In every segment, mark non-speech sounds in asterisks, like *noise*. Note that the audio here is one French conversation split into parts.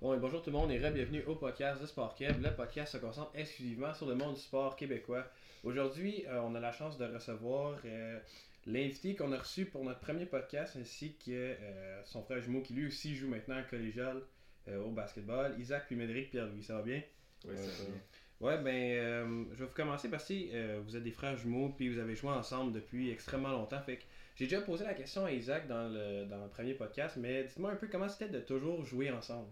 Bon, et bonjour tout le monde et bienvenue au podcast de Sport Québec. Le podcast se concentre exclusivement sur le monde du sport québécois. Aujourd'hui, euh, on a la chance de recevoir euh, l'invité qu'on a reçu pour notre premier podcast ainsi que euh, son frère jumeau qui lui aussi joue maintenant en collégial au basketball, Isaac puis Médéric Pierre-Louis. Ça va bien? Oui, ça va bien. Ouais, ben, je vais vous commencer parce que vous êtes des frères jumeaux puis vous avez joué ensemble depuis extrêmement longtemps. Fait que j'ai déjà posé la question à Isaac dans le, dans le premier podcast, mais dites-moi un peu comment c'était de toujours jouer ensemble?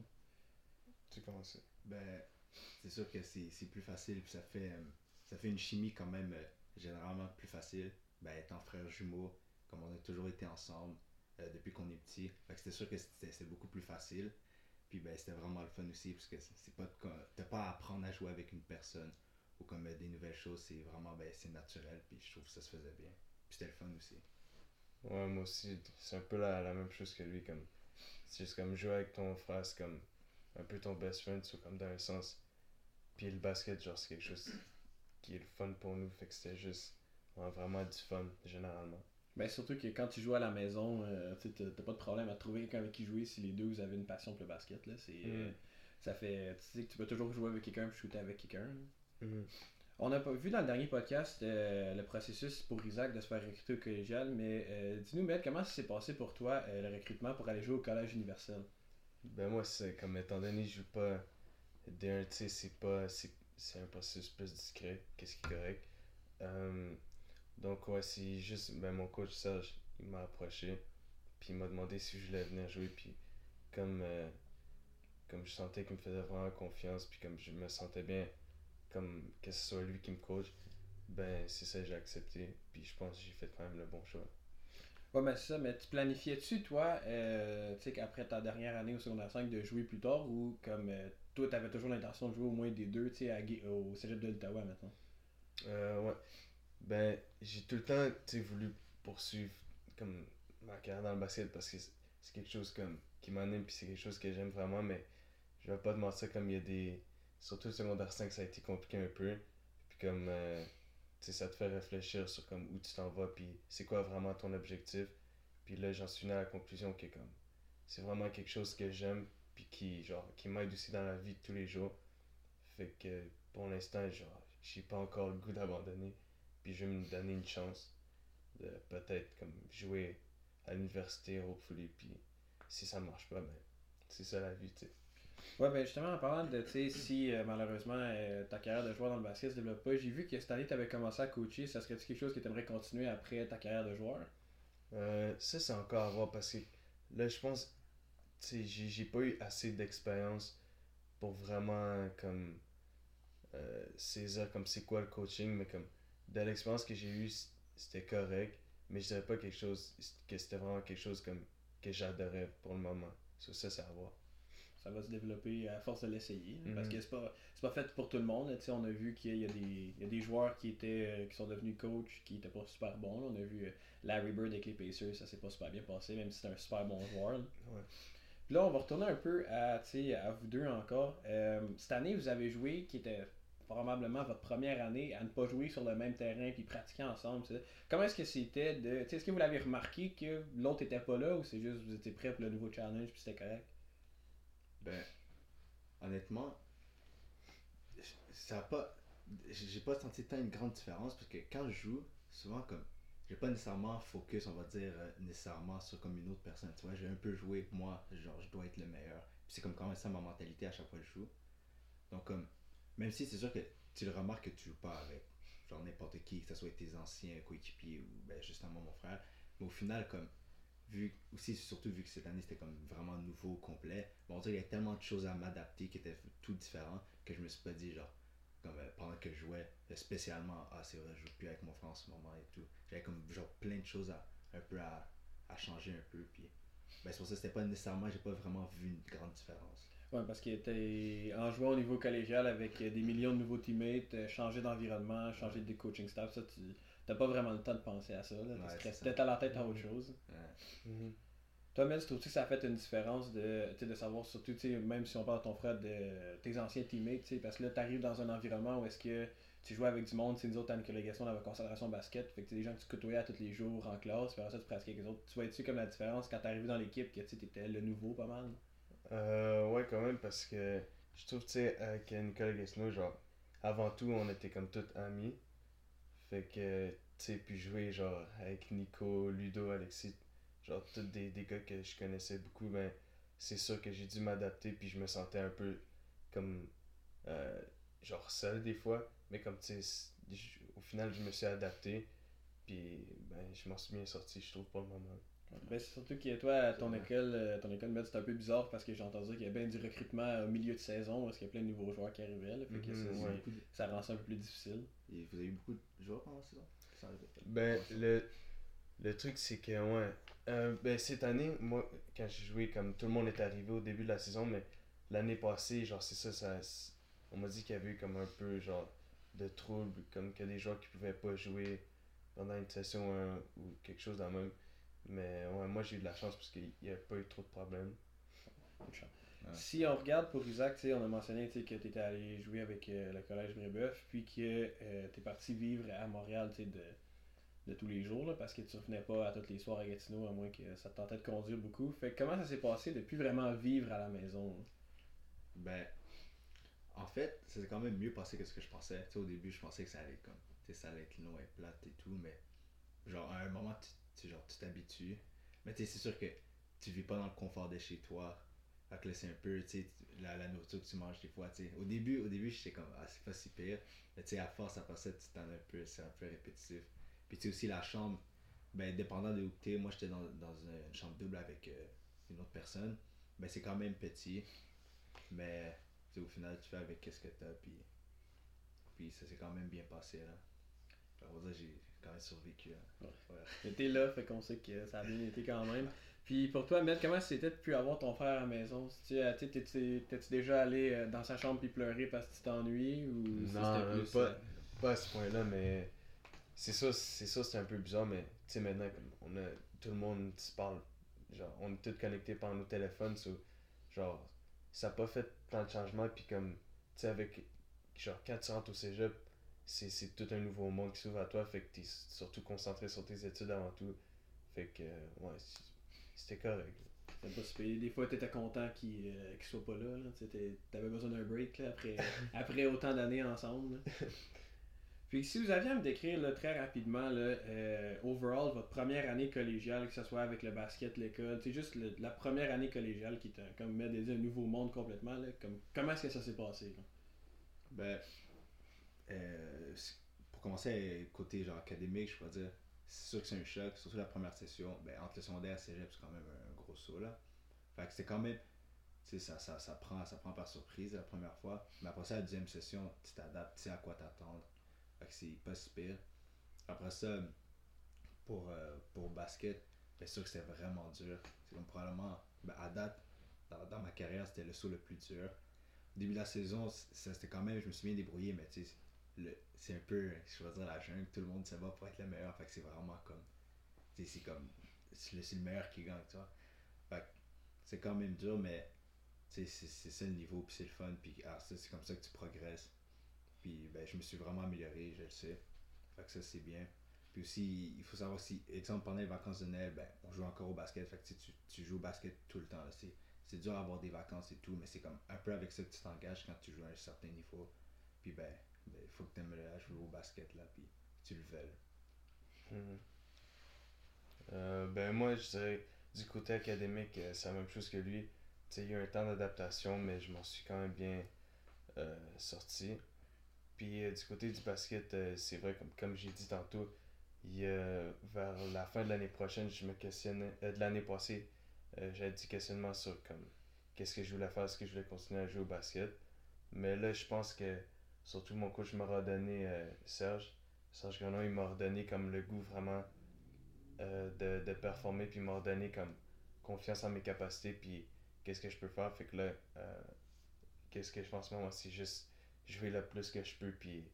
Tu. Ben, c'est sûr que c'est plus facile, puis ça fait, euh, ça fait une chimie quand même euh, généralement plus facile. Ben, étant frères jumeaux, comme on a toujours été ensemble euh, depuis qu'on est petit, c'était sûr que c'était beaucoup plus facile. Puis ben, c'était vraiment le fun aussi, parce que c'est pas t'as pas à apprendre à jouer avec une personne ou comme des nouvelles choses, c'est vraiment ben, c'est naturel, puis je trouve que ça se faisait bien. Puis c'était le fun aussi. Ouais, moi aussi, c'est un peu la, la même chose que lui, comme c'est juste comme jouer avec ton frère, c'est comme un peu ton best friend, soit comme dans un sens. Puis le basket, genre, c'est quelque chose qui est le fun pour nous. Fait que c'était juste vraiment du fun, généralement. Ben, surtout que quand tu joues à la maison, euh, tu t'as pas de problème à trouver quelqu'un avec qui jouer si les deux vous avez une passion pour le basket. Là. C'est, euh, mm. ça fait, tu sais que tu peux toujours jouer avec quelqu'un et shooter avec quelqu'un. Mm-hmm. On a pas vu dans le dernier podcast euh, le processus pour Isaac de se faire recruter au collégial, mais dis-nous, Maître, comment ça s'est passé pour toi le recrutement pour aller jouer au collège universel? Ben moi, c'est comme étant donné que je joue pas D1, tu sais, c'est pas. C'est un processus plus discret, qu'est-ce qui est correct. Euh, donc, ouais, c'est juste. Ben mon coach Serge, il m'a approché, puis il m'a demandé si je voulais venir jouer, puis comme. Euh, comme je sentais qu'il me faisait vraiment confiance, puis comme je me sentais bien, comme que ce soit lui qui me coach, ben c'est ça, j'ai accepté, puis je pense que j'ai fait quand même le bon choix. Ouais, mais ça, mais tu planifiais-tu, toi, euh, tu sais, qu'après ta dernière année au secondaire 5, de jouer plus tard ou comme euh, toi, tu avais toujours l'intention de jouer au moins des deux, tu sais, au cégep de l'Ottawa maintenant Euh, ouais. Ben, j'ai tout le temps, tu voulu poursuivre comme ma carrière dans le basket parce que c'est quelque chose comme qui m'anime puis c'est quelque chose que j'aime vraiment, mais je vais pas te mentir, comme il y a des. Surtout le secondaire 5, ça a été compliqué un peu. Puis comme. Euh, ça te fait réfléchir sur comme où tu t'en vas, puis c'est quoi vraiment ton objectif. Puis là, j'en suis venu à la conclusion que comme c'est vraiment quelque chose que j'aime, puis qui, genre, qui m'aide aussi dans la vie de tous les jours. Fait que pour l'instant, genre, j'ai pas encore le goût d'abandonner, puis je vais me donner une chance de peut-être comme jouer à l'université, hopefully, puis si ça marche pas, ben, c'est ça la vie, tu sais. Ouais, ben justement, en parlant de, tu sais, si euh, malheureusement euh, ta carrière de joueur dans le basket se développe pas, j'ai vu que cette année tu avais commencé à coacher. Ça serait quelque chose que tu aimerais continuer après ta carrière de joueur? Euh, Ça, c'est encore à voir parce que là, je pense, tu sais, j'ai pas eu assez d'expérience pour vraiment, comme, saisir comme c'est quoi le coaching, mais comme, de l'expérience que j'ai eue, c'était correct, mais je dirais pas quelque chose, que c'était vraiment quelque chose comme que j'adorais pour le moment. Ça, ça c'est à voir ça va se développer à force de l'essayer. Parce mhm. que c'est pas, pas fait pour tout le monde. on a vu qu'il y, a des, y a des joueurs qui étaient euh, qui sont devenus coach qui étaient pas super bons. On a vu euh, Larry Bird avec les Pacers, ça s'est pas super bien passé, même si c'est un super bon joueur. Puis là, on va retourner un peu à, à vous deux encore. Euh, cette année, vous avez joué, qui était probablement votre première année à ne pas jouer sur le même terrain puis pratiquer ensemble. Comment est-ce que c'était de. Est-ce que vous l'avez remarqué que l'autre était pas là ou c'est juste vous étiez prêt pour le nouveau challenge puis c'était correct? Ben, honnêtement, ça pas. J'ai pas senti tant une grande différence parce que quand je joue, souvent comme. J'ai pas nécessairement focus, on va dire, euh, nécessairement sur comme une autre personne. Tu vois, j'ai un peu joué, moi, genre, je dois être le meilleur. C'est comme quand même ça ma mentalité à chaque fois que je joue. Donc, comme. Même si c'est sûr que tu le remarques que tu joues pas avec genre n'importe qui, que ce soit tes anciens coéquipiers ou ben, justement mon frère. Mais au final, comme vu aussi surtout vu que cette année c'était comme vraiment nouveau complet. Bon il y a tellement de choses à m'adapter qui étaient tout différents que je me suis pas dit genre comme euh, pendant que je jouais spécialement ah c'est vrai je joue plus avec mon frère en ce moment et tout. J'avais comme genre plein de choses à un peu à, changer un peu puis ben c'est pour ça c'était pas nécessairement j'ai pas vraiment vu une grande différence. Ouais, parce qu'il était en jouant au niveau collégial avec des millions de nouveaux teammates, euh, changer d'environnement, changer de coaching staff, ça, tu n'as pas vraiment le temps de penser à ça. Là, ouais, peut-être à la tête à autre chose. Mhm. Toi, Mel, tu trouves que ça a fait une différence de, de savoir, surtout, même si on parle de ton frère, de tes anciens teammates, parce que là, tu arrives dans un environnement où est-ce que tu joues avec du monde, c'est nous autres, t'as une collégation dans la concentration basket, fait que des gens que tu côtoyais à tous les jours en classe, puis après ça, tu pratiques avec les autres. Tu vois-tu comme la différence quand tu arrives dans l'équipe que tu étais le nouveau pas mal? Euh, ouais, quand même, parce que je trouve, tu sais, avec Nicolas Guesno, genre, avant tout, on était comme tous amis. Fait que, tu sais, puis jouer, genre, avec Nico, Ludo, Alexis, genre, tous des, des gars que je connaissais beaucoup, ben, c'est sûr que j'ai dû m'adapter, puis je me sentais un peu comme, euh, genre, seul des fois. Mais comme, tu sais, au final, je me suis adapté, puis, ben, je m'en suis bien sorti, je trouve, pour le moment. Ben, c'est surtout que toi, à ton école, euh, ton école c'est un peu bizarre parce que j'ai entendu qu'il y a bien du recrutement au milieu de saison parce qu'il y a plein de nouveaux joueurs qui arrivaient. fait que mhm, ça, rend ça un peu plus difficile. Et vous avez eu beaucoup de joueurs pendant la saison? Ben, le, le truc, c'est que, ouais. Euh, ben, cette année, moi, quand j'ai joué, comme tout le monde est arrivé au début de la saison, mais l'année passée, genre, c'est ça, ça on m'a dit qu'il y avait eu comme un peu, genre, de troubles, comme qu'il y a des joueurs qui pouvaient pas jouer pendant une session ou quelque chose dans le même. Mais ouais, moi j'ai eu de la chance parce qu'il n'y a pas eu trop de problèmes. Si on regarde pour Isaac, on a mentionné que tu étais allé jouer avec euh, le collège Brébeuf, puis que euh, tu es parti vivre à Montréal de, de tous les jours, là, parce que tu revenais pas à tous les soirs à Gatineau, à moins que ça te tentait de conduire beaucoup. Fait comment ça s'est passé depuis vraiment vivre à la maison? Ben, en fait, c'est quand même mieux passé que ce que je pensais. au début, je pensais que ça allait comme, ça allait être long et plate et tout, mais genre à un moment, tu tu genre, tu t'habitues. Mais tu c'est sûr que tu vis pas dans le confort de chez toi. Fait c'est un peu, la, la, nourriture que tu manges des fois. Au début, au début, j'étais comme, ah, c'est pas si pire. Mais tu sais, à force, après ça, tu t'en un peu, c'est un peu répétitif. Puis tu sais, aussi la chambre, ben, dépendant de où tu es, moi, j'étais dans, dans une chambre double avec euh, une autre personne. Ben, c'est quand même petit. Mais, au final, tu fais avec qu'est-ce que t'as, puis, puis ça s'est quand même bien passé, là. Quand même survécu. Hein. Ouais. *laughs* là, fait qu'on sait que ça a bien été quand même. *laughs* Puis pour toi, Matt, comment c'était de plus avoir ton frère à la maison? T'es-tu déjà allé euh, dans sa chambre puis pleurer parce que tu t'ennuies ou Non, plus, pas, euh, pas à ce point-là, mais c'est ça, c'est ça, c'est un peu bizarre, mais tu sais, maintenant, on a, tout le monde se parle, genre, on est tous connectés par nos téléphones, genre, ça n'a pas fait tant de changements, puis comme, tu sais, avec, genre, quand tu rentres au cégep, c'est tout un nouveau monde qui s'ouvre à toi, fait que t'es surtout concentré sur tes études avant tout. Fait que, ouais, c'était correct. Pas Des fois, t'étais content qu'il euh, soit pas là. là. T'avais besoin d'un break là, après, *laughs* après autant d'années ensemble. Puis *laughs* si vous aviez à me décrire là, très rapidement, là, euh, overall, votre première année collégiale, que ce soit avec le basket, l'école, c'est juste la première année collégiale qui t'a comme mis un nouveau monde complètement. Là, comme, comment est-ce que ça s'est passé? Là? Ben, euh, pour commencer, côté genre académique, je pourrais dire, c'est sûr que c'est un choc, surtout la première session. Ben, entre le secondaire et cégep, c'est quand même un, gros saut là. Fait que c'est quand même, tu sais, ça, ça, ça, prend, ça prend par surprise la première fois. Mais après ça, la deuxième session, tu t'adaptes, tu sais à quoi t'attendre. Fait que c'est pas super. Après ça, pour, euh, pour basket, bien sûr que c'était vraiment dur. C'est probablement, ben, à date, dans, dans ma carrière, c'était le saut le plus dur. Au début de la saison, c'était quand même, je me suis bien débrouillé, mais tu sais, c'est un peu, je vais dire la jungle, tout le monde se va pour être le meilleur, fait que c'est vraiment comme, c'est comme, c'est le, meilleur qui gagne, tu c'est quand même dur, mais c'est ça le niveau, puis c'est le fun, puis ah, c'est comme ça que tu progresses. Puis ben, je me suis vraiment amélioré, je le sais. Fait que ça, c'est bien. Puis aussi, il faut savoir si, exemple, pendant les vacances de Noël, ben, on joue encore au basket. Fait que tu, tu joues au basket tout le temps. C'est dur d'avoir des vacances et tout, mais c'est comme un peu avec ça que tu t'engages quand tu joues à un certain niveau. Puis ben, il faut que tu aimes jouer au basket là, puis tu le veux. Mhm. Euh, ben moi, je dirais, du côté académique, euh, c'est la même chose que lui. il y a eu un temps d'adaptation, mais je m'en suis quand même bien euh, sorti. Puis du côté du basket, c'est vrai, comme, comme j'ai dit tantôt, il, vers la fin de l'année prochaine, je me questionnais, de l'année passée, j'avais dit questionnement sur comme qu'est-ce que je voulais faire, est-ce que je voulais continuer à jouer au basket. Mais là, je pense que Surtout mon coach m'a redonné euh, Serge. Serge Grenon, il m'a redonné comme le goût vraiment euh, de, de, performer, puis il m'a redonné comme confiance en mes capacités, puis qu'est-ce que je peux faire. Fait que là, euh, qu'est-ce que je pense moi, c'est juste jouer le plus que je peux, puis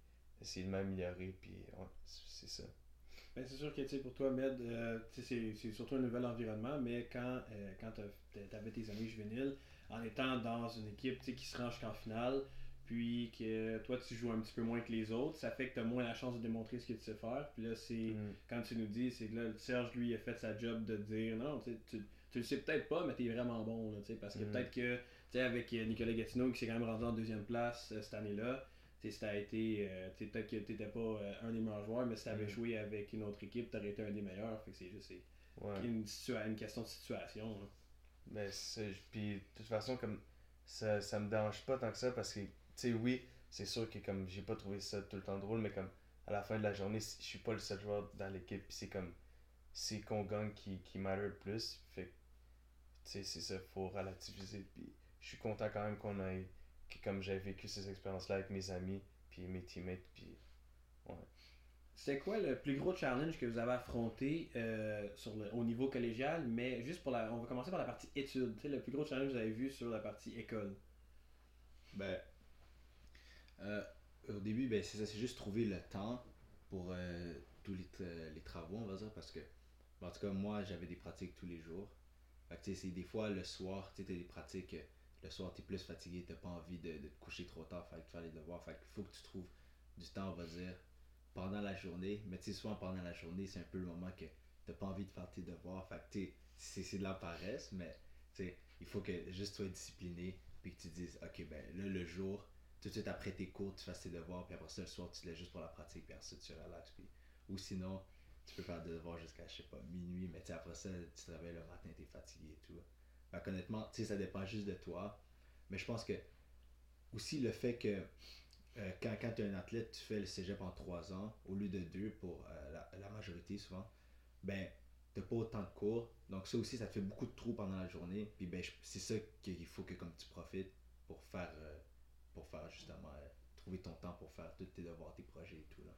essayer de m'améliorer, puis c'est ça. Ben, c'est sûr que pour toi, Med, c'est surtout un nouvel environnement, mais quand, quand tu avais tes amis juvéniles, en étant dans une équipe qui se range qu'en finale, puis que toi tu joues un petit peu moins que les autres, ça fait que tu as moins la chance de démontrer ce que tu sais faire. Puis là, c'est mm. quand tu nous dis, c'est que là, Serge lui a fait sa job de dire non, tu tu le sais peut-être pas, mais tu es vraiment bon. Là, parce que Mhm. peut-être que, tu sais, avec euh, Nicolas Gatineau qui s'est quand même rendu en deuxième place euh, cette année-là, tu si t'as été, euh, tu peut-être que t'étais pas euh, un des meilleurs joueurs, mais si t'avais Mhm. joué avec une autre équipe, t'aurais été un des meilleurs. Fait que c'est juste Ouais. une, question de situation. là. Mais c'est. Puis, de toute façon, comme. Ça, ça me dérange pas tant que ça parce que, tu sais, oui, c'est sûr que, comme, j'ai pas trouvé ça tout le temps drôle, mais comme, à la fin de la journée, je suis pas le seul joueur dans l'équipe, puis c'est comme. C'est qu'on gagne qui, qui matter le plus. Fait tu sais, c'est ça, faut relativiser. Puis, je suis content quand même qu'on ait. Que, comme j'ai vécu ces expériences-là avec mes amis, puis mes teammates, puis. C'était quoi le plus gros challenge que vous avez affronté euh, sur le, au niveau collégial, mais juste pour la. On va commencer par la partie études. Tu sais, le plus gros challenge que vous avez vu sur la partie école? Ben, euh, au début, ben, c'est ça, c'est juste trouver le temps pour euh, tous les, les travaux, on va dire, parce que, en tout cas, moi, j'avais des pratiques tous les jours. Fait que, tu c'est des fois, le soir, tu t'as des pratiques, le soir, t'es plus fatigué, t'as pas envie de, te coucher trop tard, fait que faire les devoirs, fait faut que tu trouves du temps, on va dire, pendant la journée. Mais tu sais, souvent, pendant la journée, c'est un peu le moment que t'as pas envie de faire tes devoirs, fait que, tu c'est c'est de la paresse, mais, tu il faut que juste sois discipliné, puis que tu dises, ok, ben là, le jour, tout de suite après tes cours, tu fasses tes devoirs, puis après ça, le soir, tu te laisses juste pour la pratique, puis ça, tu relaxes. Puis... Ou sinon, tu peux faire des devoirs jusqu'à, je sais pas, minuit, mais après ça, tu te réveilles le matin, t'es fatigué et tout. Fait qu'honnêtement, tu sais, ça dépend juste de toi. Mais je pense que, aussi le fait que, euh, quand, quand tu es un athlète, tu fais le cégep en trois ans, au lieu de deux pour euh, la, majorité souvent, ben, t'as pas autant de cours. Donc ça aussi, ça te fait beaucoup de trous pendant la journée. Puis ben, c'est ça qu'il faut que comme tu profites pour faire, euh, pour faire justement, euh, trouver ton temps pour faire tous tes devoirs, tes projets et tout. Là.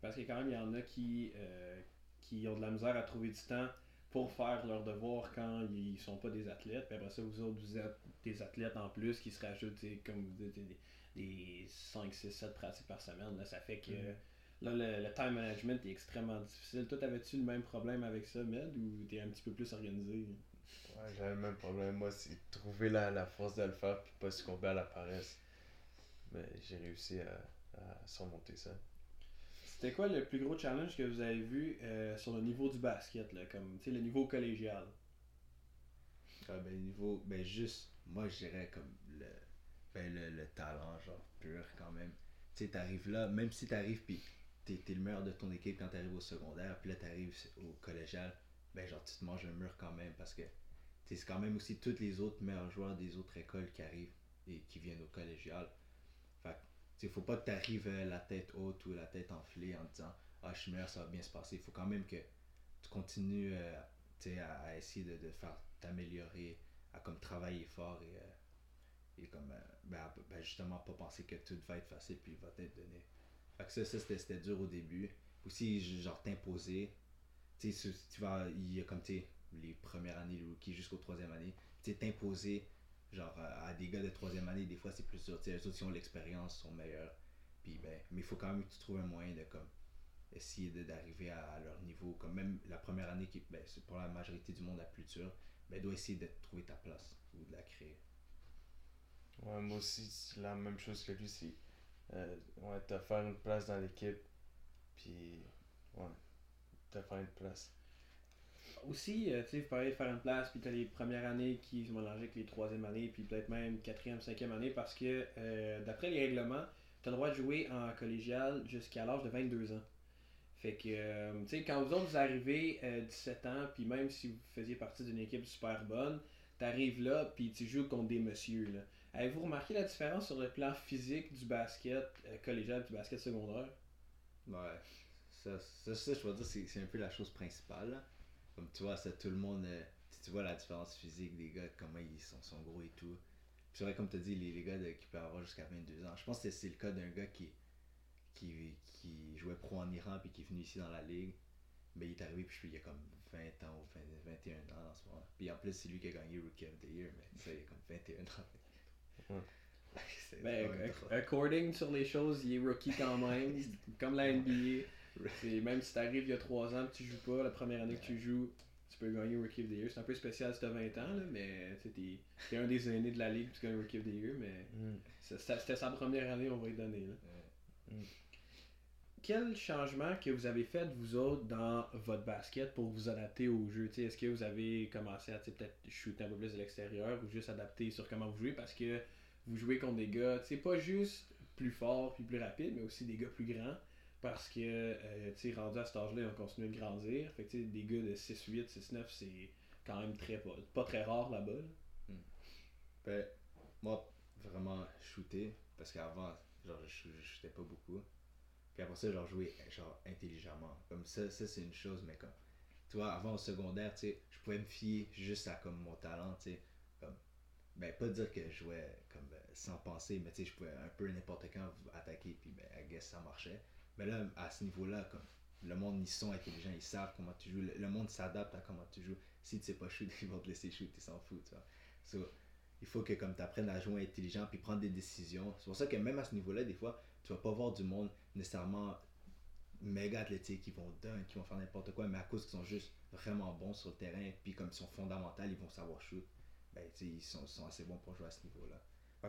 Parce que quand même, il y en a qui, euh, qui ont de la misère à trouver du temps pour faire leurs devoirs quand ils sont pas des athlètes. Puis après ça, vous autres, vous êtes des athlètes en plus qui se rajoutent, comme vous dites, des, des 5, 6, 7 pratiques par semaine. Là, ça fait que Mhm. là, le, le time management est extrêmement difficile. Toi, avais-tu le même problème avec ça, Med, ou t'es un petit peu plus organisé? Ouais, j'avais le même problème. Moi, c'est trouver la, la force de le faire, puis pas succomber à la paresse. Mais j'ai réussi à, à surmonter ça. C'était quoi le plus gros challenge que vous avez vu euh, sur le niveau du basket, là, comme tu sais, le niveau collégial? Ah, ben, niveau, ben juste, moi je dirais comme le, ben, le, le talent, genre pur quand même. Tu sais, t'arrives là, même si t'arrives puis t'es t'es le meilleur de ton équipe quand t'arrives au secondaire, puis là t'arrives au collégial, ben genre tu te manges un mur quand même parce que tu sais, c'est quand même aussi tous les autres meilleurs joueurs des autres écoles qui arrivent et qui viennent au collégial. Tu sais, faut pas que t'arrives euh, la tête haute ou la tête enflée en disant Ah, je suis meilleur, ça va bien se passer. Il faut quand même que tu continues euh, tu à, à essayer de, de faire t'améliorer, à comme travailler fort et, euh, et comme ben, ben, justement pas penser que tout va être facile puis il va t'être donné. Fait que ça, ça c'était, dur au début. Aussi, genre t'imposer. Tu tu vas, il y a comme tu les premières années, les rookies jusqu'aux troisième année, tu t'imposer genre à, des gars de troisième année, des fois c'est plus sais, eux autres, ils ont l'expérience, sont meilleurs. Puis ben, mais il faut quand même que tu trouves un moyen de comme essayer d'arriver à, leur niveau. Comme même la première année qui ben, c'est pour la majorité du monde la plus dure, ben, doit essayer de trouver ta place ou de la créer. Ouais, moi aussi, c'est la même chose que lui. C'est, euh, ouais, faire une place dans l'équipe, puis, ouais, te faire une place. Aussi, euh, tu sais, vous parlez de faire une place, puis t'as les premières années qui se mélangent avec les troisième années, puis peut-être même quatrième, cinquième année, parce que euh, d'après les règlements, t'as le droit de jouer en collégial jusqu'à l'âge de 22 ans. Fait que, euh, tu sais, quand vous autres vous arrivez euh, 17 ans, puis même si vous faisiez partie d'une équipe super bonne, t'arrives là, puis tu joues contre des messieurs, là. Avez-vous remarqué la différence sur le plan physique du basket collégial et du basket secondaire? Ouais, ça, ça, je vais dire, c'est un peu la chose principale. Comme tu vois, ça, tout le monde, euh, tu- tu vois la différence physique des gars, comment ils sont, sont gros et tout. Puis c'est vrai, comme tu as dit, les, les gars de- qui peuvent avoir jusqu'à 22 ans. Je pense que c'est le cas d'un gars qui, qui, qui jouait pro en Iran puis qui est venu ici dans la ligue. Mais il est arrivé puis il a comme 20 ans ou 20 21 ans en ce moment. Puis en plus, c'est lui qui a gagné Rookie of the Year, mais ça, il a comme 21 ans. *laughs* Ben, according sur les choses, il est rookie quand même, *laughs* comme la NBA. C'est- Même si t'arrives il y a 3 ans que tu joues pas, la première année que tu joues, tu peux gagner Rookie of the Year. C'est un peu spécial si t'as 20 ans, là, mais t'es t'es un des aînés de la ligue, tu gagnes Rookie of the Year, mais Mm. c'était sa première année, on va lui donner. Là. Quel changement que vous avez fait, vous autres, dans votre basket pour vous adapter au jeu? Est-ce que vous avez commencé à peut-être shooter un peu plus de l'extérieur ou juste adapter sur comment vous jouez Parce que vous jouez contre des gars, c'est pas juste plus forts puis plus rapides, mais aussi des gars plus grands? Parce que, euh, tu sais, rendu à cet âge-là, on continue de grandir. Fait que, des gars de 6-8, 6-9, c'est quand même très pas, pas très rare là-bas. Hmm. Ben, moi, vraiment, shooter, parce qu'avant, genre, je, je shootais pas beaucoup. Puis après ça, genre, jouer genre, intelligemment. Comme ça, ça c'est une chose, mais comme, tu vois, avant au secondaire, tu sais, je pouvais me fier juste à comme mon talent, tu sais. Comme, ben, pas dire que je jouais comme euh, sans penser, mais tu sais, je pouvais un peu n'importe quand attaquer, puis ben, I guess ça marchait. Mais là, à ce niveau-là, comme, le monde, ils sont intelligents, ils savent comment tu joues. Le, monde s'adapte à comment tu joues. Si tu sais pas shoot, *laughs* ils vont te laisser shoot, ils s'en foutent, tu. So, il faut que comme tu apprennes à jouer intelligent puis prendre des décisions. C'est pour ça que même à ce niveau-là, des fois, tu vas pas voir du monde nécessairement méga athlétique qui vont dunk, qui vont faire n'importe quoi, mais à cause qu'ils sont juste vraiment bons sur le terrain, puis comme ils sont fondamentaux, ils vont savoir shoot, ben ils sont, sont, assez bons pour jouer à ce niveau-là.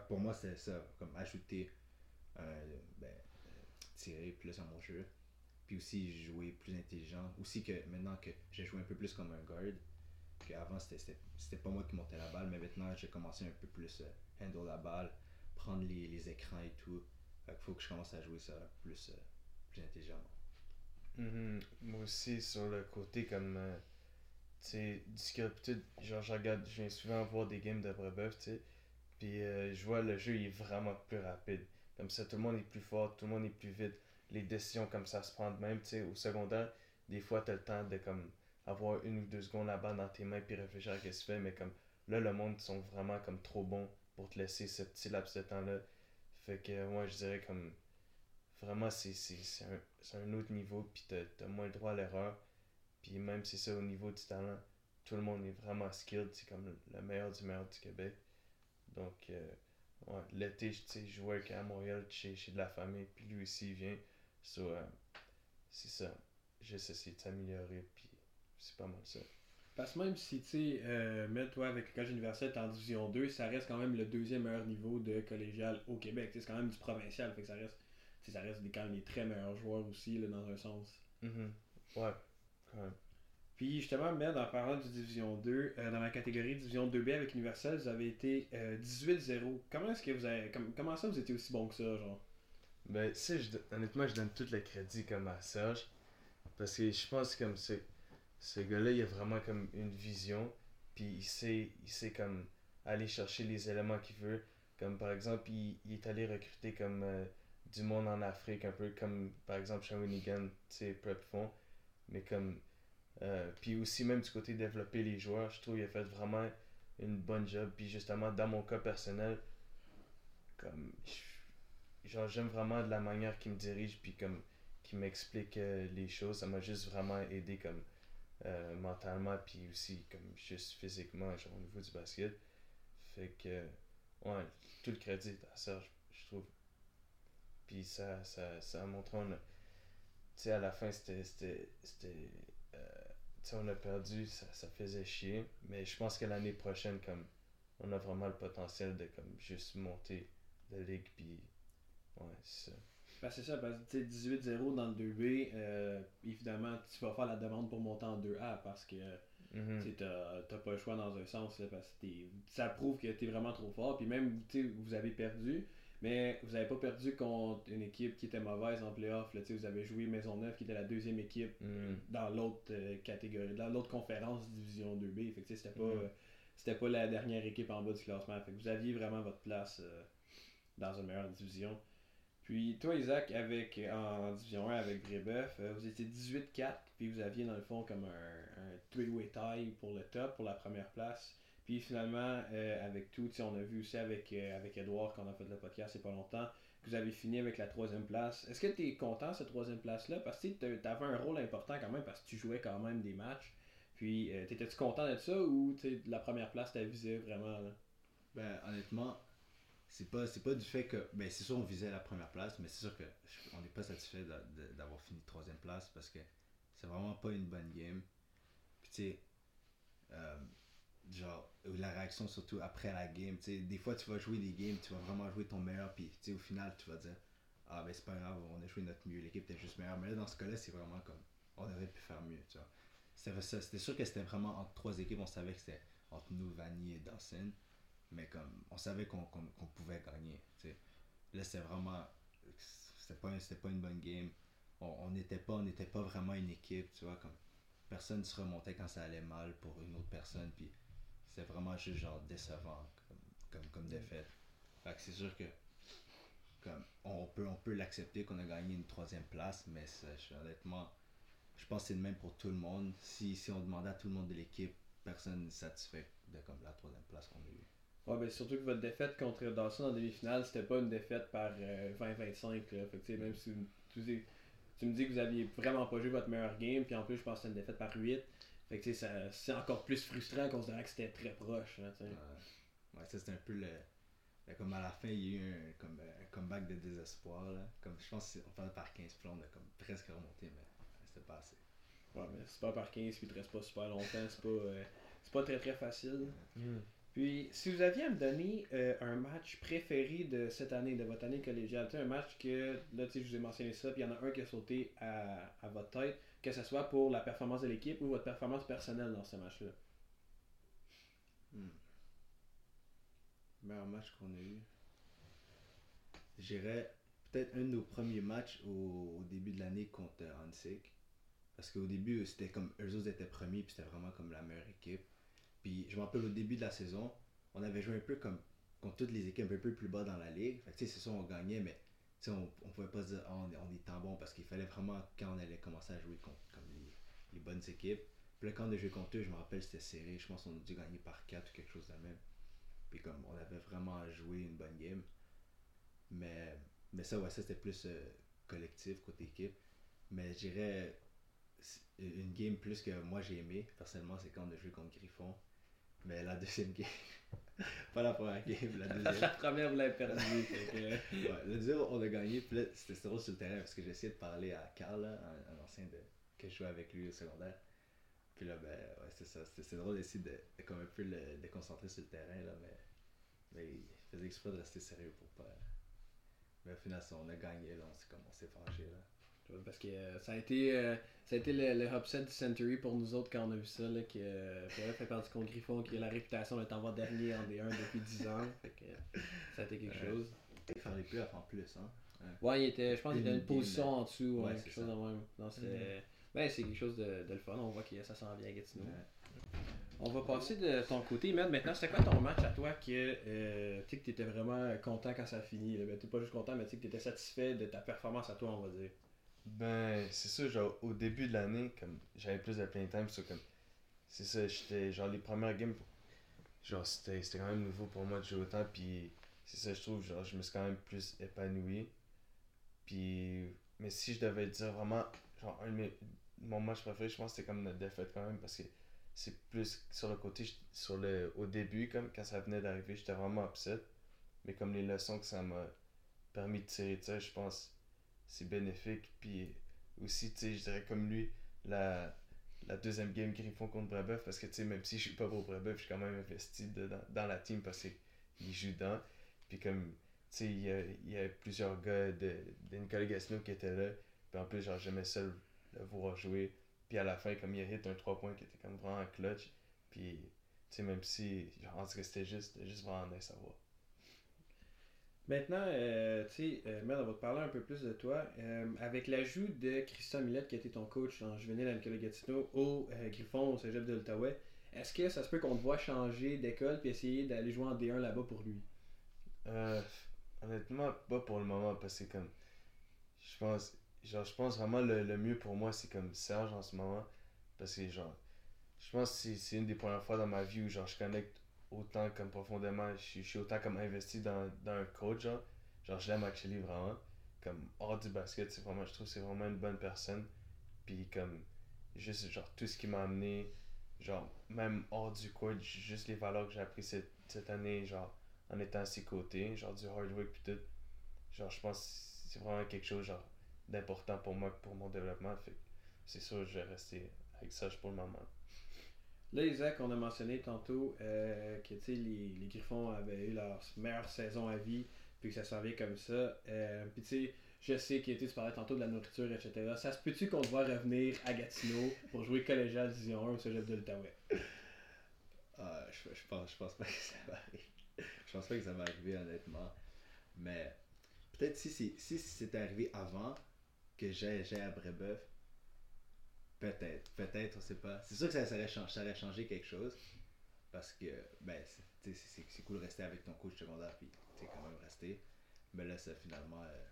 pour moi, c'est ça, comme ajouter, euh, ben, plus à mon jeu, puis aussi jouer plus intelligent. Aussi que maintenant que j'ai joué un peu plus comme un guard, qu'avant c'était pas moi qui montais la balle, mais maintenant j'ai commencé un peu plus euh, handle la balle, prendre les, les écrans et tout. il faut que je commence à jouer ça plus, euh, plus intelligemment. Mm-hmm. Moi aussi, sur le côté comme. Euh, tu sais, du genre, je regarde, je viens souvent voir des games de Brebeuf, tu sais. Puis je vois le jeu, il est vraiment plus rapide. Comme ça, tout le monde est plus fort, tout le monde est plus vite. Les décisions comme ça se prennent même, tu sais. Au secondaire, des fois, tu as le temps de comme avoir une ou deux secondes là-bas dans tes mains puis réfléchir à ce que tu fais, mais comme là, le monde sont vraiment comme trop bons pour te laisser ce petit laps de temps-là. Fait que moi, je dirais comme vraiment, c'est un, un autre niveau, puis t'as as moins le droit à l'erreur. Puis même si c'est ça au niveau du talent, tout le monde est vraiment skilled, c'est comme le meilleur du meilleur du Québec. Donc, euh, ouais, l'été, je jouais à Montréal chez, chez de la famille, puis lui aussi il vient. So, euh, c'est ça. J'essaie de s'améliorer, puis c'est pas mal ça. Parce que même si, tu sais, euh, mets-toi avec le collège universel en division 2, ça reste quand même le deuxième meilleur niveau de collégial au Québec. C'est quand même du provincial, fait que ça reste, ça reste des, quand même des très meilleurs joueurs aussi, là, dans un sens. Mm-hmm. Ouais, quand même. Puis justement, mais en parlant du Division 2, euh, dans la catégorie Division 2B avec Universal, vous avez été 18-0. Euh, comment est-ce que vous avez. comment ça vous étiez aussi bon que ça, genre? Ben, sais, honnêtement, je donne tout le crédit comme à Serge. Parce que je pense comme c'est ce gars-là, il a vraiment comme une vision, puis il sait, il sait comme aller chercher les éléments qu'il veut. Comme par exemple, il, est allé recruter comme euh, du monde en Afrique, un peu comme par exemple Shawinigan, tu sais, Prep font. Mais comme. Euh, puis aussi, même du côté développer les joueurs, je trouve qu'il a fait vraiment une bonne job. Puis justement, dans mon cas personnel, comme. Genre, j'aime vraiment de la manière qu'il me dirige, puis comme. qu'il m'explique euh, les choses. Ça m'a juste vraiment aidé comme euh, mentalement, puis aussi comme juste physiquement, genre au niveau du basket. Fait que, ouais, tout le crédit à Serge, je trouve. Puis ça, ça, ça a montré, tu sais, à la fin, c'était, sais, on a perdu, ça, ça faisait chier, mais je pense que l'année prochaine, comme, on a vraiment le potentiel de, comme, juste monter de ligue, puis, ouais, c'est ça. Ben, c'est ça, parce que 18-0 dans le 2B, euh, évidemment, tu vas faire la demande pour monter en 2A parce que mm t'as pas le choix dans un sens, parce que ça prouve que tu es vraiment trop fort. Puis même, vous avez perdu, mais vous avez pas perdu contre une équipe qui était mauvaise en playoff. Là, vous avez joué Maisonneuve qui était la deuxième équipe mhm. dans l'autre euh, catégorie, dans l'autre conférence Division 2B. Fait que c'était pas, c'était pas la dernière équipe en bas du classement. Fait que vous aviez vraiment votre place euh, dans une meilleure division. Puis toi, Isaac, avec, en Division 1 avec Brébeuf, euh, vous étiez 18-4, puis vous aviez dans le fond comme un, un three-way tie pour le top, pour la première place. Puis finalement, euh, avec tout, on a vu aussi avec, euh, avec Edouard quand on a fait le podcast il n'y a pas longtemps, que vous avez fini avec la troisième place. Est-ce que tu es content cette troisième place-là? Parce que tu avais un rôle important quand même parce que tu jouais quand même des matchs. Puis, t'étais-tu content de ça ou la première place t'as visé vraiment? Là? Ben, honnêtement, c'est pas c'est pas du fait que ben c'est sûr on visait la première place mais c'est sûr que on n'est pas satisfait d'avoir fini troisième place parce que c'est vraiment pas une bonne game puis tu sais euh, genre la réaction surtout après la game tu sais des fois tu vas jouer des games tu vas vraiment jouer ton meilleur puis tu sais au final tu vas dire ah ben c'est pas grave, on a joué notre mieux, l'équipe était juste meilleure. Mais là, dans ce cas-là, c'est vraiment comme, on aurait pu faire mieux, tu vois. C'était sûr que c'était vraiment entre trois équipes, on savait que c'était entre nous, Vanny et Dawson. Mais comme, on savait qu'on pouvait gagner, tu sais. Là, c'était vraiment, c'était pas, pas une bonne game. On n'était pas, on pas vraiment une équipe, tu vois, comme, personne se remontait quand ça allait mal pour une autre personne, puis c'était vraiment juste genre décevant comme, comme, comme défaite. Fait que c'est sûr que comme, on peut, on peut l'accepter qu'on a gagné une troisième place, mais honnêtement, je pense que c'est le même pour tout le monde. Si, si on demandait à tout le monde de l'équipe, personne n'est satisfait de comme, la troisième place qu'on a eue. Ouais, ben surtout que votre défaite contre Dawson en demi-finale, c'était pas une défaite par 20-25. Euh, même si tu, tu, me dis que vous aviez vraiment pas joué votre meilleur game, puis en plus, je pense que c'était une défaite par 8. Fait que c'est encore plus frustrant considérant que c'était très proche. Hein, ouais, ça c'était un peu le comme à la fin, il y a eu un, comme, un comeback de désespoir. Là. Comme, je pense qu'on parle par 15 plombs, on a comme presque remonté, mais c'était pas assez. Ouais, mais c'est pas par 15 puis il te reste pas super longtemps, c'est pas, euh, c'est pas très très facile. Mm. Puis, si vous aviez à me donner euh, un match préféré de cette année, de votre année collégiale, un match que, là, tu sais, je vous ai mentionné ça, puis il y en a un qui a sauté à, à votre tête, que ce soit pour la performance de l'équipe ou votre performance personnelle dans ce match-là? Hmm meilleur match qu'on a eu. J'irais peut-être un de nos premiers matchs au, début de l'année contre Hansik. Parce qu'au début, c'était comme eux autres étaient premiers, puis c'était vraiment comme la meilleure équipe. Puis je me rappelle au début de la saison, on avait joué un peu comme contre toutes les équipes un peu plus bas dans la ligue. Fait c'est ça, on gagnait, mais on, on pouvait pas dire oh, on, est, tant bon parce qu'il fallait vraiment, quand on allait commencer à jouer contre les, bonnes équipes. Puis là, quand on a joué contre eux, je me rappelle, c'était serré. Je pense qu'on a dû gagner par 4 ou quelque chose de même. Puis comme on avait vraiment joué une bonne game. Mais, mais ça, ouais, ça c'était plus euh, collectif côté équipe. Mais je dirais une game plus que moi j'ai aimé, personnellement, c'est quand on a joué contre Griffon. Mais la deuxième game, *laughs* pas la première game, la deuxième. la première, vous l'avez perdu. ouais, le deuxième, on a gagné. Puis là, c'était drôle sur le terrain parce que j'ai essayé de parler à Carl, un, ancien de, que je jouais avec lui au secondaire. Puis là, ben, ouais, c'est ça. C'était drôle d'essayer de, de, comme un peu le déconcentrer sur le terrain, là, mais mais il faisait exprès de rester sérieux pour pas. Mais au final, on a gagné, là, on s'est commencé à là. Parce que euh, ça a été, euh, ça a été le, le, upset du Century pour nous autres quand on a vu ça, là, que euh, fait partie contre Griffon, qui a la réputation d'être en voie dernier en D1 depuis 10 ans. Fait que, ça a été quelque chose. Il fallait plus en plus, hein. Ouais, il était, je pense qu'il était une position en dessous, ouais, quelque chose de même. Mm-hmm. Ben, c'est quelque chose de, de, le fun, on voit que ça s'en vient à Gatineau. On va passer de ton côté, Matt. Maintenant, c'était quoi ton match à toi que euh, tu étais vraiment content quand ça a fini? Ben, t'es pas juste content, mais tu étais satisfait de ta performance à toi, on va dire. Ben, c'est ça, genre, au début de l'année, comme j'avais plus de plein time, c'est comme. C'est ça, j'étais. Genre, les premières games, genre, c'était quand même nouveau pour moi de jouer autant, puis c'est ça, je trouve, genre, je me suis quand même plus épanoui. Puis. Mais si je devais dire vraiment, genre, un de mon match préféré, je pense que c'était comme notre défaite quand même, parce que c'est plus sur le côté, sur le, au début, comme quand ça venait d'arriver, j'étais vraiment upset. Mais comme les leçons que ça m'a permis de tirer de ça, je pense c'est bénéfique. Puis aussi, tu sais, je dirais comme lui, la, la deuxième game Griffon contre Brebeuf, parce que tu sais, même si je suis pas pour Brebeuf, je suis quand même investi dedans, dans la team parce qu'il joue dedans. Puis comme, tu sais, il y a, plusieurs gars de, de Nicolas qui étaient là. Puis en plus, genre, j'aimais ça le voir jouer. Puis à la fin, comme il a hit un 3 points qui était comme vraiment clutch. Puis, tu sais, même si, genre, que c'était juste, juste vraiment nice à. Maintenant, euh, tu sais, euh, on va te parler un peu plus de toi. Euh, avec l'ajout de Christian Millette, qui a été ton coach en juvénile à Nicolas Gatineau, au Griffon, au cégep de l'Outaouais, est-ce que ça se peut qu'on te voit changer d'école puis essayer d'aller jouer en D1 là-bas pour lui? Honnêtement, pas pour le moment, parce que comme, je pense, genre, je pense vraiment le, le mieux pour moi, c'est comme Serge en ce moment. Parce que, genre, je pense que c'est une des premières fois dans ma vie où, genre, je connecte autant comme profondément. Je, suis autant comme investi dans, dans un coach, genre. Genre, je l'aime actually vraiment. Comme hors du basket, c'est vraiment, je trouve c'est vraiment une bonne personne. Puis, comme, juste, genre, tout ce qui m'a amené, genre, même hors du coach, juste les valeurs que j'ai appris cette, cette année, genre, en étant à ses côtés, genre, du hard work, puis tout. Genre, je pense c'est vraiment quelque chose, genre, d'important pour moi, pour mon développement. Fait c'est sûr, je vais rester avec ça pour le moment. Là, Isaac, on a mentionné tantôt euh, que les, les Griffons avaient eu leur meilleure saison à vie, puis que ça s'en vient comme ça. Euh, puis tu sais, je sais que tu parlais tantôt de la nourriture, etc. Ça se peut-tu qu'on te voit revenir à Gatineau pour jouer collégial Division 1 au cégep de l'Outaouais? Ah, je, pense, je pense pas que ça va arriver. Je pense pas que ça va arriver, honnêtement. Mais peut-être si, si, si c'était arrivé avant que j'aille à Brébeuf, peut-être, peut-être, on sait pas. C'est sûr que ça, ça, aurait changé, ça quelque chose. Parce que, ben, c'est cool de rester avec ton coach secondaire, puis tu quand même resté. Mais là, ça finalement, euh,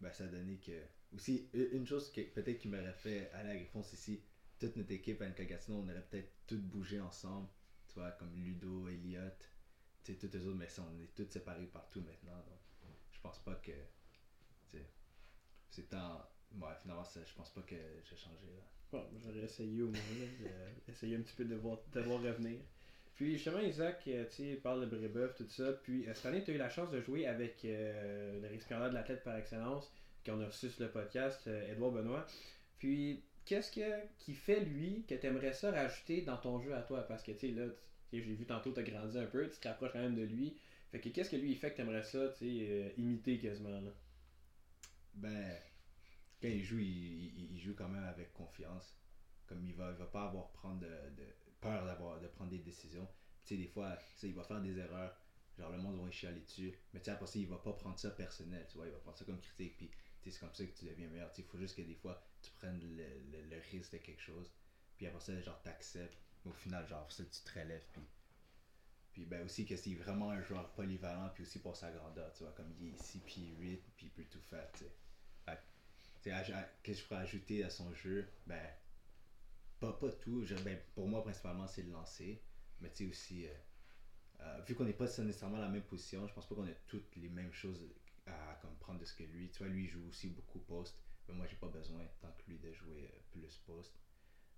ben, ça a donné que. Aussi, une chose que peut-être qui m'aurait fait aller à Griffon, c'est si toute notre équipe à Gatineau, on aurait peut-être toutes bougé ensemble. Tu vois, comme Ludo, Elliot, tu sais, tous les autres, mais on est tous séparés partout maintenant. Donc, je pense pas que. C'est en. Ouais, finalement, je pense pas que j'ai changé là. Bon, j'aurais essayé au moins, *laughs* essayer un petit peu de voir, de voir revenir. Puis justement, Isaac, euh, tu parle de Brébeuf, tout ça. Puis euh, cette année, tu as eu la chance de jouer avec euh, le récipiendaire de la tête par excellence, qu'on a reçu sur le podcast, Edouard Benoît. Puis, qu'est-ce qui fait, lui, que tu aimerais ça rajouter dans ton jeu à toi? Parce que, tu sais, là, j'ai vu tantôt, tu as grandi un peu, tu te rapproches quand même de lui. Fait que, qu'est-ce que lui, il fait que tu aimerais ça, tu sais, imiter quasiment, là? Ben, quand il joue, il, joue quand même avec confiance. Comme il va, il va pas avoir peur d'avoir de prendre des décisions. Tu sais, des fois, il va faire des erreurs, genre le monde va chialer dessus, mais après ça, il va pas prendre ça personnel, tu vois, il va prendre ça comme critique, puis c'est comme ça que tu deviens meilleur. Il faut juste que des fois, tu prennes le, le, risque de quelque chose, puis après ça, genre, t'acceptes, mais au final, genre, ça, tu te relèves, puis. Puis ben aussi que c'est vraiment un joueur polyvalent, puis aussi pour sa grandeur, tu vois, comme il est 6 pieds 8, puis il peut tout faire. Qu'est-ce que je pourrais ajouter à son jeu? Ben, pas, tout. ben, pour moi, principalement, c'est le lancer. Mais tu sais aussi, euh, euh, vu qu'on n'est pas nécessairement la même position, je pense pas qu'on ait toutes les mêmes choses à comme, prendre de ce que lui. Tu vois, lui, joue aussi beaucoup poste. Mais moi, j'ai pas besoin, tant que lui, de jouer euh, plus poste.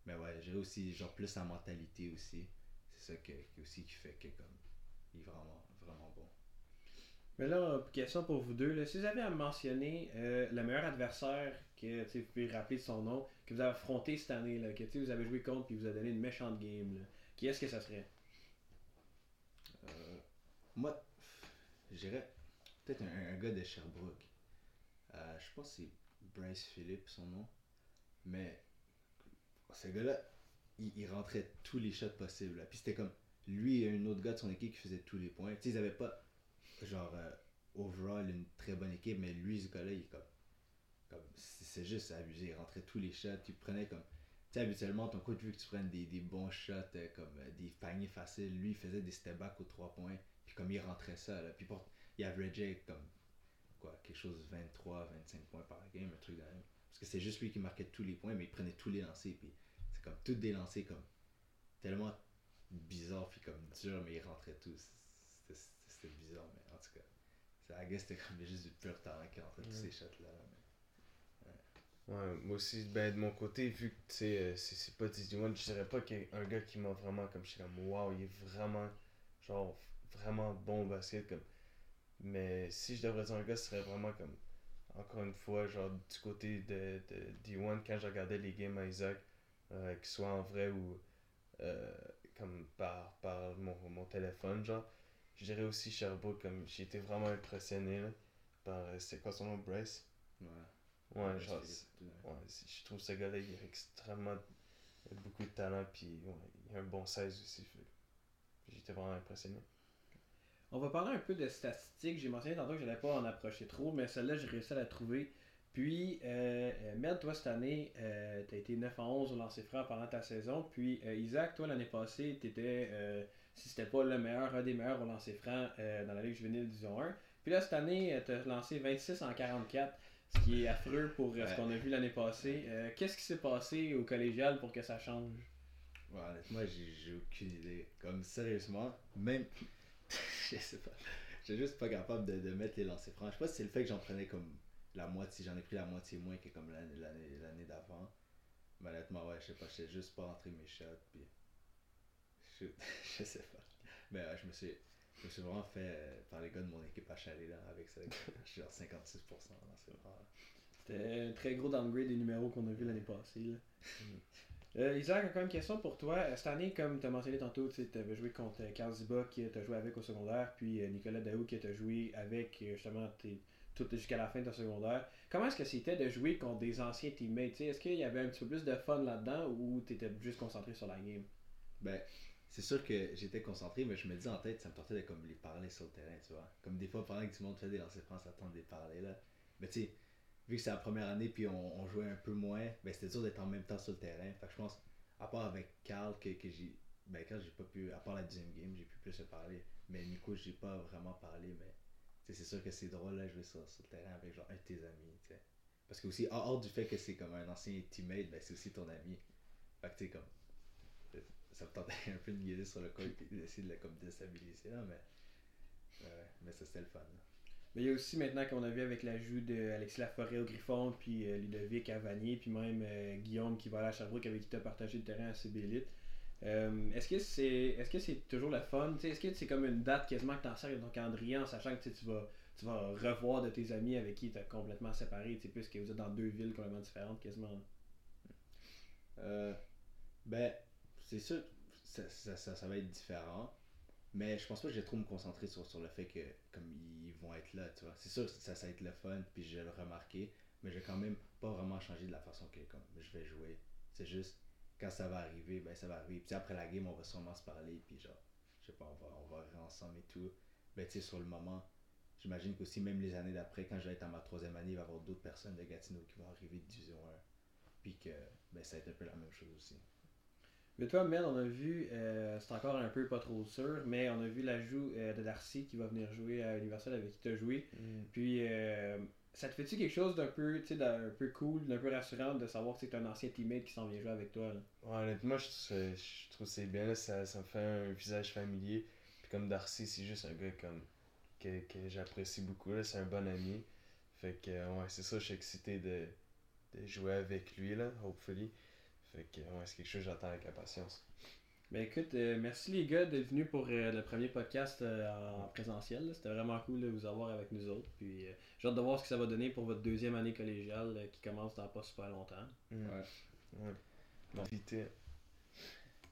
Mais ouais, j'ai aussi, genre, plus sa mentalité aussi. C'est ça qui, aussi qui fait que, comme, il est vraiment, vraiment bon. Mais là, question pour vous deux. Là. Si vous avez à mentionner le meilleur adversaire que vous pouvez rappeler son nom, que vous avez affronté cette année, là, que vous avez joué contre puis vous a donné une méchante game, là, qui est-ce que ça serait? Euh, Moi, je dirais peut-être un, gars de Sherbrooke. Euh, je pense que c'est Bryce Phillips, son nom. Mais ce gars-là, il, rentrait tous les shots possibles. Puis c'était comme lui et un autre gars de son équipe qui faisait tous les points. Ils avaient pas, genre, euh, overall, une très bonne équipe, mais lui, ce gars-là, il est comme c'est juste abusé. Il rentrait tous les shots, tu prenais comme. Tu sais, habituellement, ton coach veut que tu prennes des, des bons shots, euh, comme euh, des paniers faciles. Lui, il faisait des step back aux 3 points, puis comme il rentrait ça, là. Puis pour, il averageait comme. Quoi, quelque chose de 23, 25 points par game, un truc de même. Parce que c'est juste lui qui marquait tous les points, mais il prenait tous les lancers, puis c'est comme tout des lancers, comme. Tellement bizarre, puis comme dur, mais il rentrait tous. C'était bizarre, mais en tout cas. Ça, I guess c'était comme juste du pur talent qui rentrait tous ces shots-là. Ouais, moi aussi, ben, de mon côté, vu que euh, c'est pas Disney One, je dirais pas qu'il y a un gars qui m'a vraiment comme je suis comme waouh, il est vraiment genre vraiment bon au basket comme mais si je devrais dire un gars, ce serait vraiment comme encore une fois genre du côté de, de D1 quand je regardais les games à Isaac euh, qu'ils soient en vrai ou euh, comme par, par mon, mon téléphone genre je dirais aussi Sherbrooke comme j'ai été vraiment impressionné là, par c'est quoi son nom Bryce? Ouais Ouais, genre, ouais, je trouve ce gars-là, il a extrêmement beaucoup de talent, puis il a un bon 16 aussi. J'étais vraiment impressionné. On va parler un peu de statistiques. J'ai mentionné tantôt que je n'allais pas en approcher trop, mais celle-là, j'ai réussi à la trouver. Puis, euh, euh Mel, toi, cette année, euh, tu as été 9 à 11 au lancer franc pendant ta saison. Puis, euh, Isaac, toi, l'année passée, tu étais, si c'était pas le meilleur, un des meilleurs au lancer franc dans la Ligue juvénile Division 1. Puis là, cette année, tu as lancé 26 en 44 ce qui est affreux pour euh, ce qu'on a vu l'année passée. Euh, qu'est-ce qui s'est passé au collégial pour que ça change? Ouais, Honnêtement, j'ai aucune idée. Comme sérieusement, même. *laughs* je sais pas. J'ai juste pas capable de, de, mettre les lancers francs. Je sais pas si c'est le fait que j'en prenais comme la moitié. J'en ai pris la moitié moins que comme l'année d'avant. Mais honnêtement, ouais, je sais pas. Je sais juste pas rentrer mes shots. Puis. Je, *laughs* je sais pas. Mais ouais, je me suis je me suis vraiment fait euh, par les gars de mon équipe à Chalet là, avec ça. *laughs* genre 56%. C'était un très gros downgrade des numéros qu'on a vu l'année passée. Là. *laughs* Euh, Isaac, encore une question pour toi. Euh, cette année, comme tu as mentionné tantôt, tu avais joué contre Carl Ziba qui t'a joué avec au secondaire, puis Nicolas Daou qui t'a joué avec justement jusqu'à la fin de ton secondaire. Comment est-ce que c'était de jouer contre des anciens teammates Est-ce qu'il y avait un petit peu plus de fun là-dedans ou t'étais juste concentré sur la game? Ben, c'est sûr que j'étais concentré, mais je me dis en tête, ça me tentait de comme les parler sur le terrain, tu vois. Comme des fois, pendant que le monde fait des lancers francs, de les parler là. Mais tu sais, vu que c'est la première année puis on, jouait un peu moins, ben c'était dur d'être en même temps sur le terrain. Fait que je pense, à part avec Carl, que, que j'ai. Ben, quand j'ai pas pu, à part la deuxième game, j'ai pu plus se parler. Mais Nico, j'ai pas vraiment parlé, mais c'est sûr que c'est drôle là, jouer sur, sur, le terrain avec genre un de tes amis, tu sais. Parce que aussi, hors du fait que c'est comme un ancien teammate, ben c'est aussi ton ami. Fait que tu comme. Ça me tentait un peu de guider sur le col et d'essayer de le comme déstabiliser là, mais. Ouais, mais ça c'était le fun. Là. Mais il y a aussi maintenant qu'on a vu avec l'ajout d'Alexis Laforêt au Griffon, puis euh, Ludovic à Vanier, puis même euh, Guillaume qui va aller à Sherbrooke avec qui tu as partagé le terrain à. Euh, est-ce que c'est est-ce que c'est toujours le fun? Est-ce que c'est comme une date quasiment que tu en sers dans ton calendrier en sachant que tu vas, tu vas revoir de tes amis avec qui tu as complètement séparé, puisque vous êtes dans deux villes complètement différentes quasiment euh, Ben, c'est sûr, ça, ça, ça, va être différent. Mais je pense pas que j'ai trop me concentrer sur, sur le fait que comme ils vont être là, tu vois. C'est sûr ça, ça va être le fun, puis je vais le remarquer, mais je vais quand même pas vraiment changer de la façon que comme je vais jouer. C'est juste quand ça va arriver, ben ça va arriver. Puis après la game, on va sûrement se parler, puis genre, je sais pas, on va, on va rire ensemble et tout. Ben tu sais, sur le moment, j'imagine qu'aussi même les années d'après, quand je vais être en ma troisième année, il va y avoir d'autres personnes de Gatineau qui vont arriver de Division 1. Puis que ben, ça va être un peu la même chose aussi. Mais toi, Mel, on a vu, euh, c'est encore un peu pas trop sûr, mais on a vu l'ajout euh, de Darcy qui va venir jouer à Universal avec qui tu as joué. Mm. Puis, euh, ça te fait-tu quelque chose d'un peu, d'un peu cool, d'un peu rassurant de savoir que c'est un ancien teammate qui s'en vient jouer avec toi? Ouais, honnêtement, je, je, trouve que c'est bien, ça, ça me fait un visage familier. Puis comme Darcy, c'est juste un gars comme que, que j'apprécie beaucoup, c'est un bon ami. Fait que, ouais, c'est ça, je suis excité de, de jouer avec lui, là, hopefully. Fait que, ouais, c'est quelque chose que j'attends avec impatience. Ben écoute, euh, merci les gars d'être venus pour euh, le premier podcast euh, en présentiel. C'était vraiment cool de vous avoir avec nous autres. Puis j'ai hâte de voir ce que ça va donner pour votre deuxième année collégiale qui commence dans pas super longtemps. Ouais. ouais.